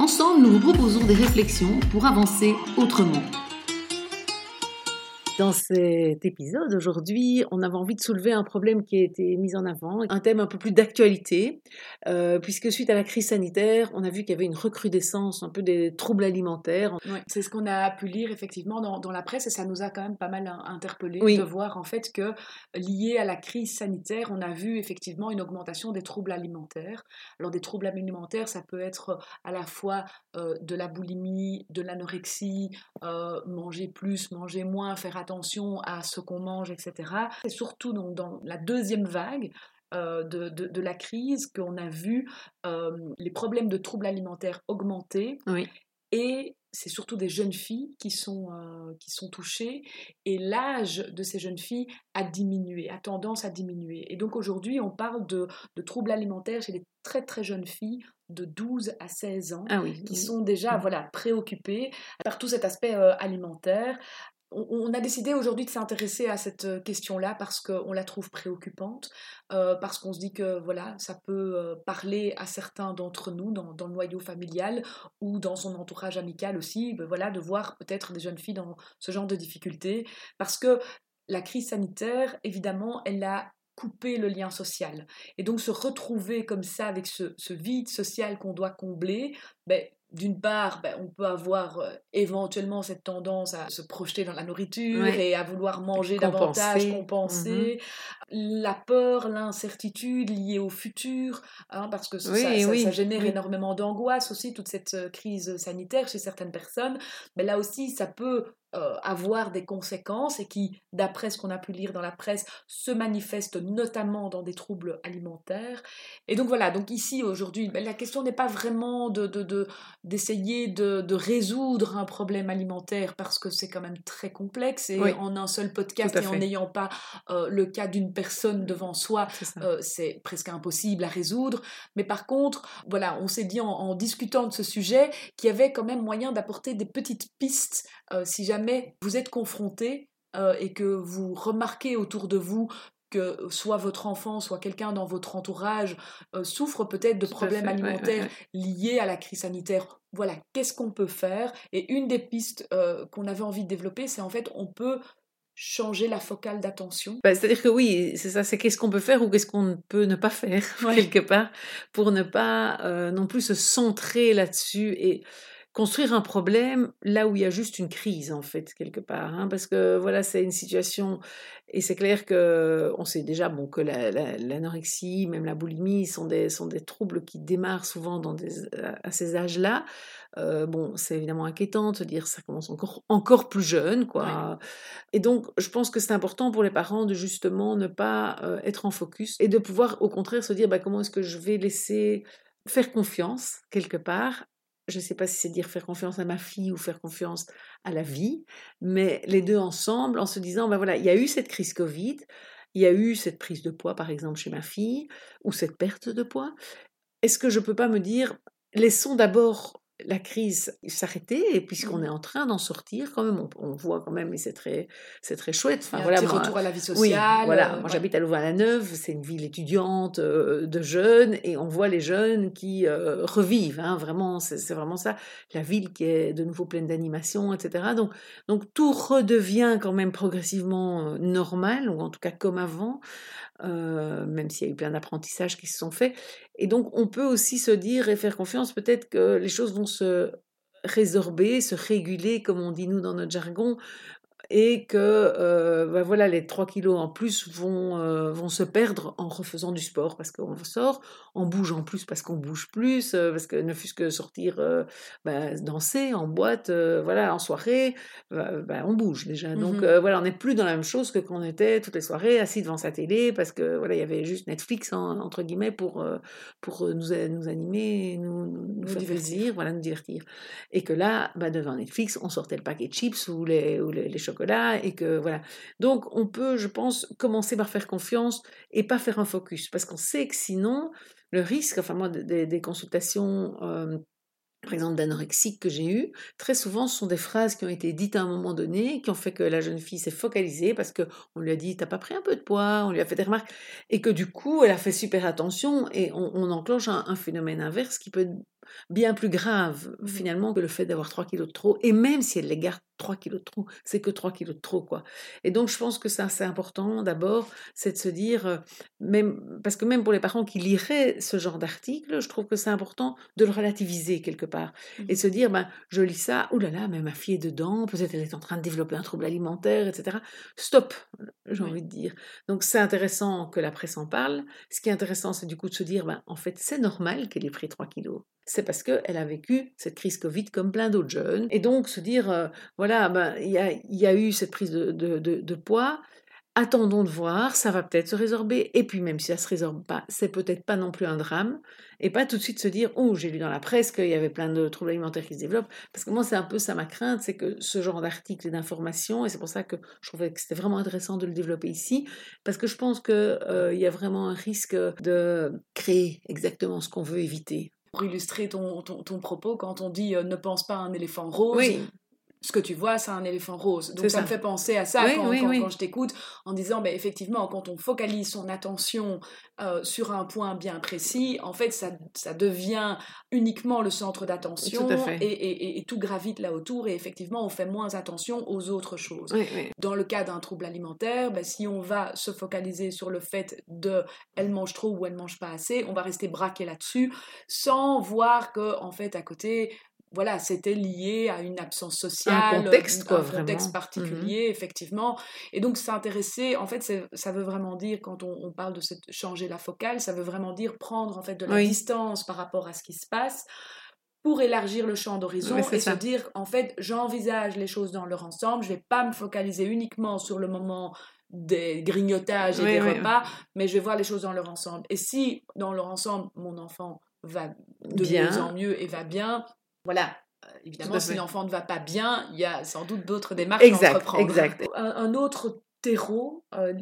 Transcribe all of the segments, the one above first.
Ensemble, nous vous proposons des réflexions pour avancer autrement. Dans cet épisode, aujourd'hui, on avait envie de soulever un problème qui a été mis en avant, un thème un peu plus d'actualité, euh, puisque suite à la crise sanitaire, on a vu qu'il y avait une recrudescence un peu des troubles alimentaires. c'est ce qu'on a pu lire effectivement dans, la presse et ça nous a quand même pas mal interpellé de voir en fait que lié à la crise sanitaire, on a vu effectivement une augmentation des troubles alimentaires. Alors des troubles alimentaires, ça peut être à la fois euh, de la boulimie, de l'anorexie, euh, manger plus, manger moins, faire attention attention à ce qu'on mange, etc. Et surtout dans, dans la deuxième vague, euh, de, de, la crise qu'on a vu euh, les problèmes de troubles alimentaires augmenter. Oui. Et c'est surtout des jeunes filles qui sont, euh, qui sont touchées et l'âge de ces jeunes filles a diminué, a tendance à diminuer. Et donc aujourd'hui, on parle de, de, troubles alimentaires chez les très très jeunes filles de 12 à 16 ans ah qui sont déjà voilà, préoccupées par tout cet aspect alimentaire on a décidé aujourd'hui de s'intéresser à cette euh, question-là parce qu'on la trouve préoccupante, euh, parce qu'on se dit que voilà, ça peut euh, parler à certains d'entre nous dans, le noyau familial ou dans son entourage amical aussi, ben voilà, de voir peut-être des jeunes filles dans ce genre de difficultés, parce que la crise sanitaire, évidemment, elle a coupé le lien social. Et donc se retrouver comme ça avec ce, ce vide social qu'on doit combler, ben, d'une part, ben, on peut avoir euh, éventuellement cette tendance à se projeter dans la nourriture et à vouloir manger davantage, compenser. Mmh la peur, l'incertitude liée au futur, hein, parce que ça, ça, génère énormément d'angoisse aussi, toute cette euh, crise sanitaire chez certaines personnes. Mais là aussi, ça peut euh, avoir des conséquences et qui, d'après ce qu'on a pu lire dans la presse, se manifestent notamment dans des troubles alimentaires. Et donc voilà, donc ici aujourd'hui, ben, la question n'est pas vraiment de, d'essayer de, de, résoudre un problème alimentaire parce que c'est quand même très complexe et en un seul podcast et en n'ayant pas euh, le cas d'une personne devant soi, euh, c'est presque impossible à résoudre. Mais par contre, voilà, on s'est dit en, en discutant de ce sujet qu'il y avait quand même moyen d'apporter des petites pistes si jamais mais vous êtes confronté euh, et que vous remarquez autour de vous que soit votre enfant, soit quelqu'un dans votre entourage euh, souffre peut-être de problèmes alimentaires liés à la crise sanitaire. Voilà, qu'est-ce qu'on peut faire? Et une des pistes euh, qu'on avait envie de développer, c'est en fait, on peut changer la focale d'attention. Bah, c'est-à-dire que oui, c'est ça, c'est qu'est-ce qu'on peut faire ou qu'est-ce qu'on peut ne pas faire quelque part pour ne pas non plus se centrer là-dessus et construire un problème là où il y a juste une crise en fait quelque part hein, parce que voilà c'est une situation et c'est clair que on sait déjà bon que l'anorexie même la boulimie sont des sont des troubles qui démarrent souvent dans des, à ces âges là euh, bon c'est évidemment inquiétant de dire ça commence encore encore plus jeune quoi. Et donc je pense que c'est important pour les parents de justement ne pas euh, être en focus et de pouvoir au contraire se dire bah, comment est-ce que je vais laisser faire confiance quelque part je ne sais pas si c'est dire faire confiance à ma fille ou faire confiance à la vie, mais les deux ensemble en se disant, ben voilà, il y a eu cette crise Covid, il y a eu cette prise de poids par exemple chez ma fille, ou cette perte de poids. Est-ce que je ne peux pas me dire, laissons d'abord la crise s'arrêter et puisqu'on mmh. est en train d'en sortir quand même on, voit quand même et c'est très c'est très chouette. Enfin voilà moi, retour à la vie sociale voilà euh, moi j'habite à Louvain-la-Neuve c'est une ville étudiante euh, de jeunes et on voit les jeunes qui euh, revivent hein, vraiment c'est vraiment ça. La ville qui est de nouveau pleine d'animation etc donc donc tout redevient quand même progressivement normal ou en tout cas comme avant même s'il y a eu plein d'apprentissages qui se sont faits. Et donc on peut aussi se dire et faire confiance peut-être que les choses vont se résorber, se réguler, comme on dit nous dans notre jargon, et que euh, bah voilà, les 3 kilos en plus vont, euh, vont se perdre en refaisant du sport parce qu'on sort, on bouge en plus parce qu'on bouge plus, euh, parce que ne fût-ce que sortir bah, danser en boîte, voilà, en soirée, bah, on bouge déjà. Donc mmh voilà, on n'est plus dans la même chose que quand on était toutes les soirées assis devant sa télé parce que voilà, il y avait juste Netflix entre guillemets pour, pour nous, nous animer, nous, nous, faire plaisir, voilà, nous divertir. Et que là, devant Netflix, on sortait le paquet de chips ou les, ou les, les chocolats et que voilà. Donc on peut, je pense, commencer par faire confiance et pas faire un focus parce qu'on sait que sinon le risque, enfin moi des, consultations euh, par exemple d'anorexique que j'ai eu, très souvent ce sont des phrases qui ont été dites à un moment donné, qui ont fait que la jeune fille s'est focalisée parce que on lui a dit t'as pas pris un peu de poids, on lui a fait des remarques, et que du coup elle a fait super attention et on, enclenche un, un, phénomène inverse qui peut bien plus grave mmh finalement que le fait d'avoir 3 kilos de trop. Et même si elle les garde 3 kilos de trop, c'est que 3 kilos de trop, quoi. Et donc, je pense que ça, c'est important d'abord, c'est de se dire, même, parce que même pour les parents qui liraient ce genre d'article, je trouve que c'est important de le relativiser quelque part. Mmh et de se dire, ben, je lis ça, oulala, là là, mais ma fille est dedans, peut-être elle est en train de développer un trouble alimentaire, etc. Stop, j'ai envie de dire. Donc, c'est intéressant que la presse en parle. Ce qui est intéressant, c'est du coup de se dire, ben, en fait, c'est normal qu'elle ait pris 3 kilos c'est parce qu'elle a vécu cette crise Covid comme plein d'autres jeunes. Et donc se dire, euh, voilà, ben, il y, a, eu cette prise de, poids, attendons de voir, ça va peut-être se résorber, et puis même si ça ne se résorbe pas, c'est peut-être pas non plus un drame, et pas tout de suite se dire, oh, j'ai lu dans la presse qu'il y avait plein de troubles alimentaires qui se développent, parce que moi c'est un peu ça ma crainte, c'est que ce genre d'articles et d'informations, et c'est pour ça que je trouvais que c'était vraiment intéressant de le développer ici, parce que je pense qu'il euh, y a vraiment un risque de créer exactement ce qu'on veut éviter pour illustrer ton, ton, propos, quand on dit euh, ne pense pas à un éléphant rose, ce que tu vois, c'est un éléphant rose. Donc ça, me fait penser à ça quand, quand, je t'écoute, en disant, ben, effectivement, quand on focalise son attention euh, sur un point bien précis, en fait, ça, ça devient uniquement le centre d'attention et, et, et, tout gravite là autour et effectivement, on fait moins attention aux autres choses. Dans le cas d'un trouble alimentaire, ben, si on va se focaliser sur le fait de elle mange trop ou elle mange pas assez, on va rester braqué là-dessus sans voir que, en fait, à côté, voilà, c'était lié à une absence sociale, un contexte, quoi, un contexte mmh particulier, effectivement. Et donc s'intéresser, en fait, ça veut vraiment dire, quand on, parle de cette, changer la focale, ça veut vraiment dire prendre en fait de la distance par rapport à ce qui se passe pour élargir le champ d'horizon et se dire, en fait, j'envisage les choses dans leur ensemble, je vais pas me focaliser uniquement sur le moment des grignotages et des repas, mais je vais voir les choses dans leur ensemble. Et si, dans leur ensemble, mon enfant va de mieux en mieux et va bien, voilà, euh, évidemment, si l'enfant ne va pas bien, il y a sans doute d'autres démarches à entreprendre. Exact. Un, autre terreau euh,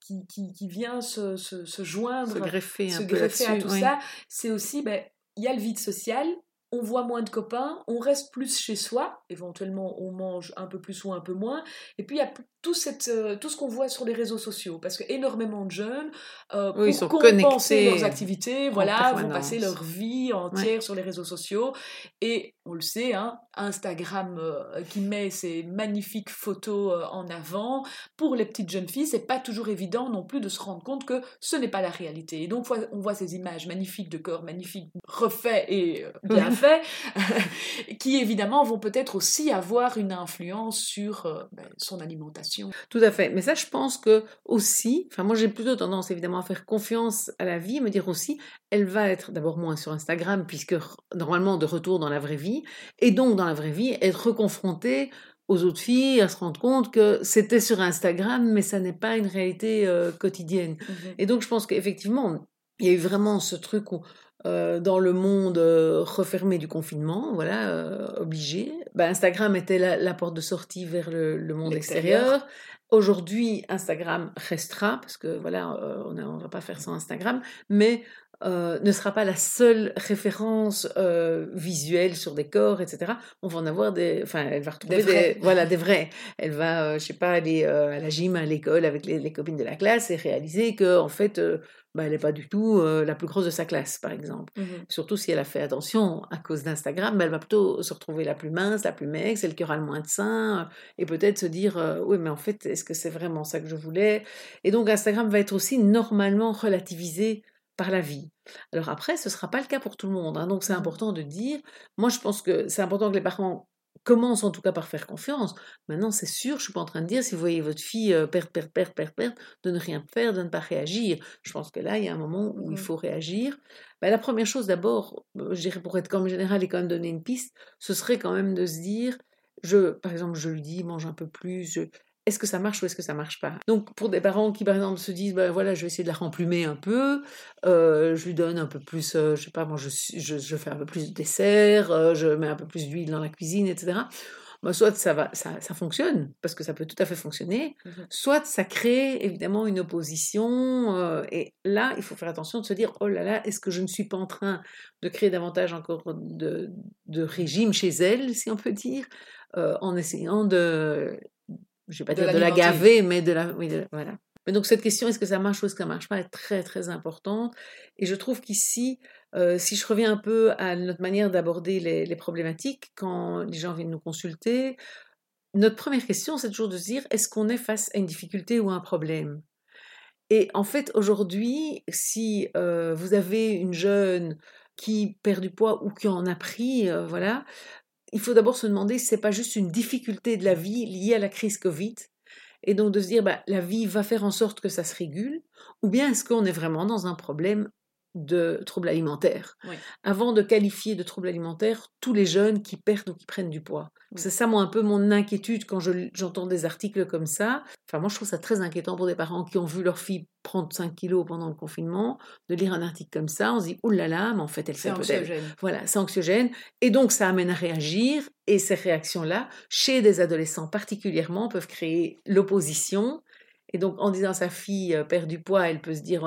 qui, qui, qui, vient se, se, joindre, se greffer, se greffer à tout ça, c'est aussi, ben, il y a le vide social, on voit moins de copains, on reste plus chez soi, éventuellement on mange un peu plus ou un peu moins, et puis il y a tout, cette, euh, tout ce qu'on voit sur les réseaux sociaux, parce que énormément de jeunes, euh, pour compenser leurs activités, voilà, vont passer leur vie entière sur les réseaux sociaux, et on le sait, hein, Instagram euh, qui met ces magnifiques photos en avant, pour les petites jeunes filles, c'est pas toujours évident non plus de se rendre compte que ce n'est pas la réalité. Et donc on voit ces images magnifiques de corps magnifiques, refaits et bien qui évidemment vont peut-être aussi avoir une influence sur ben, son alimentation tout à fait. Mais ça, je pense que aussi, enfin, moi j'ai plutôt tendance évidemment à faire confiance à la vie, me dire aussi, elle va être d'abord moins sur Instagram, puisque normalement de retour dans la vraie vie, et donc dans la vraie vie, être confrontée aux autres filles, à se rendre compte que c'était sur Instagram, mais ça n'est pas une réalité euh, quotidienne. Mmh et donc je pense qu'effectivement, il y a eu vraiment ce truc où euh, dans le monde euh, refermé du confinement, voilà, euh, obligé. Bah, Instagram était la, porte de sortie vers le, monde extérieur. Aujourd'hui, Instagram restera, parce que voilà, on ne va pas faire sans Instagram, mais ne sera pas la seule référence visuelle sur des corps, etc. On va en avoir des, enfin, elle va retrouver des, voilà, des vrais. Elle va, je sais pas, aller à la gym, à l'école avec les, les, copines de la classe et réaliser que, en fait, bah, elle n'est pas du tout la plus grosse de sa classe, par exemple. Mmh Surtout si elle a fait attention à cause d'Instagram, bah, elle va plutôt se retrouver la plus mince, la plus maigre, celle qui aura le moins de seins, et peut-être se dire oui, mais en fait, est-ce que c'est vraiment ça que je voulais? Et donc Instagram va être aussi normalement relativisé par la vie. Alors après, ce ne sera pas le cas pour tout le monde, hein, donc c'est mmh important de dire. Moi, je pense que c'est important que les parents commence en tout cas par faire confiance. Maintenant, c'est sûr, je ne suis pas en train de dire, si vous voyez votre fille perdre, perdre, perdre, perdre, perdre, de ne rien faire, de ne pas réagir. Je pense que là, il y a un moment où il mmh faut réagir. Ben, la première chose d'abord, je dirais pour être comme général et quand même donner une piste, ce serait quand même de se dire, je, par exemple, je lui dis, mange un peu plus, je, est-ce que ça marche ou est-ce que ça marche pas? Donc pour des parents qui par exemple se disent ben voilà je vais essayer de la remplumer un peu, euh, je lui donne un peu plus, euh, je sais pas moi je, je, fais un peu plus de dessert, euh, je mets un peu plus d'huile dans la cuisine etc. Ben, soit ça va ça, ça, fonctionne parce que ça peut tout à fait fonctionner, mmh soit ça crée évidemment une opposition et là il faut faire attention de se dire oh là là est-ce que je ne suis pas en train de créer davantage encore de, de régime chez elle si on peut dire en essayant de je vais pas dire de la gaver, mais de la, oui, voilà. Mais donc cette question, est-ce que ça marche ou est-ce que ça marche pas, est très très importante. Et je trouve qu'ici, euh, si je reviens un peu à notre manière d'aborder les, les, problématiques, quand les gens viennent nous consulter, notre première question, c'est toujours de se dire, est-ce qu'on est face à une difficulté ou à un problème? Et en fait, aujourd'hui, si euh, vous avez une jeune qui perd du poids ou qui en a pris, euh, voilà, il faut d'abord se demander si ce n'est pas juste une difficulté de la vie liée à la crise Covid, et donc de se dire bah, la vie va faire en sorte que ça se régule, ou bien est-ce qu'on est vraiment dans un problème de troubles alimentaires. Avant de qualifier de troubles alimentaires tous les jeunes qui perdent ou qui prennent du poids. C'est ça, moi, un peu mon inquiétude quand j'entends des articles comme ça. Enfin, moi, je trouve ça très inquiétant pour des parents qui ont vu leur fille prendre 5 kilos pendant le confinement, de lire un article comme ça, on se dit, oulala, là là, mais en fait, elle fait anxiogène. Voilà, c'est anxiogène. Et donc, ça amène à réagir. Et ces réactions-là, chez des adolescents particulièrement, peuvent créer l'opposition et donc, en disant à sa fille euh, perd du poids, elle peut se dire,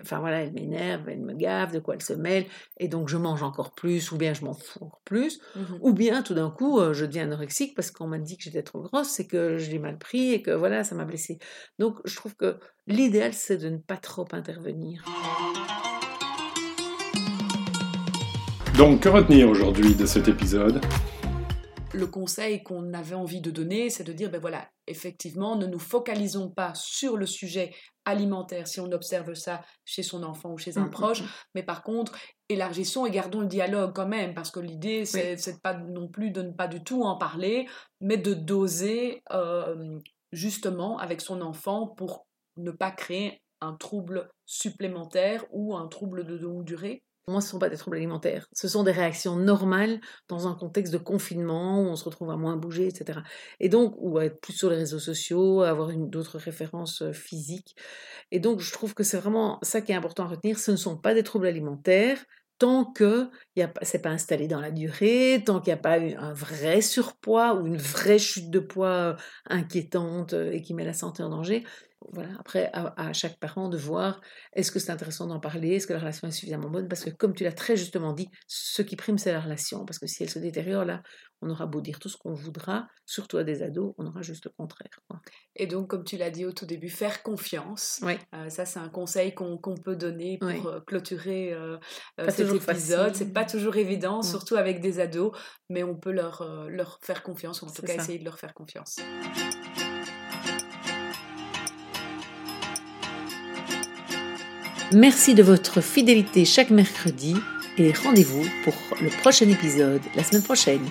enfin voilà, elle m'énerve, elle me gave, de quoi elle se mêle, et donc je mange encore plus, ou bien je m'en fous encore plus, mmh ou bien tout d'un coup, euh, je deviens anorexique parce qu'on m'a dit que j'étais trop grosse, c'est que je l'ai mal pris et que voilà, ça m'a blessée. Donc, je trouve que l'idéal, c'est de ne pas trop intervenir. Donc, que retenir aujourd'hui de cet épisode? Le conseil qu'on avait envie de donner, c'est de dire, ben voilà, effectivement, ne nous focalisons pas sur le sujet alimentaire si on observe ça chez son enfant ou chez un mmh, mmh, proche, mmh. mais par contre, élargissons et gardons le dialogue quand même, parce que l'idée, c'est pas non plus de ne pas du tout en parler, mais de doser euh, justement avec son enfant pour ne pas créer un trouble supplémentaire ou un trouble de longue durée moi, ce ne sont pas des troubles alimentaires. Ce sont des réactions normales dans un contexte de confinement où on se retrouve à moins bouger, etc. Et donc, ou à être plus sur les réseaux sociaux, avoir d'autres références euh, physiques. Et donc, je trouve que c'est vraiment ça qui est important à retenir. Ce ne sont pas des troubles alimentaires tant que ce n'est pas installé dans la durée, tant qu'il n'y a pas eu un vrai surpoids ou une vraie chute de poids euh, inquiétante euh, et qui met la santé en danger, voilà, après, à, chaque parent de voir est-ce que c'est intéressant d'en parler, est-ce que la relation est suffisamment bonne, parce que comme tu l'as très justement dit, ce qui prime, c'est la relation, parce que si elle se détériore, là, on aura beau dire tout ce qu'on voudra, surtout à des ados, on aura juste le contraire. Et donc, comme tu l'as dit au tout début, faire confiance. Euh, ça, c'est un conseil qu'on peut donner pour euh, clôturer euh, cet épisode. C'est pas toujours évident, surtout avec des ados, mais on peut leur, leur faire confiance, ou en tout cas essayer de leur faire confiance. Merci de votre fidélité chaque mercredi et rendez-vous pour le prochain épisode la semaine prochaine.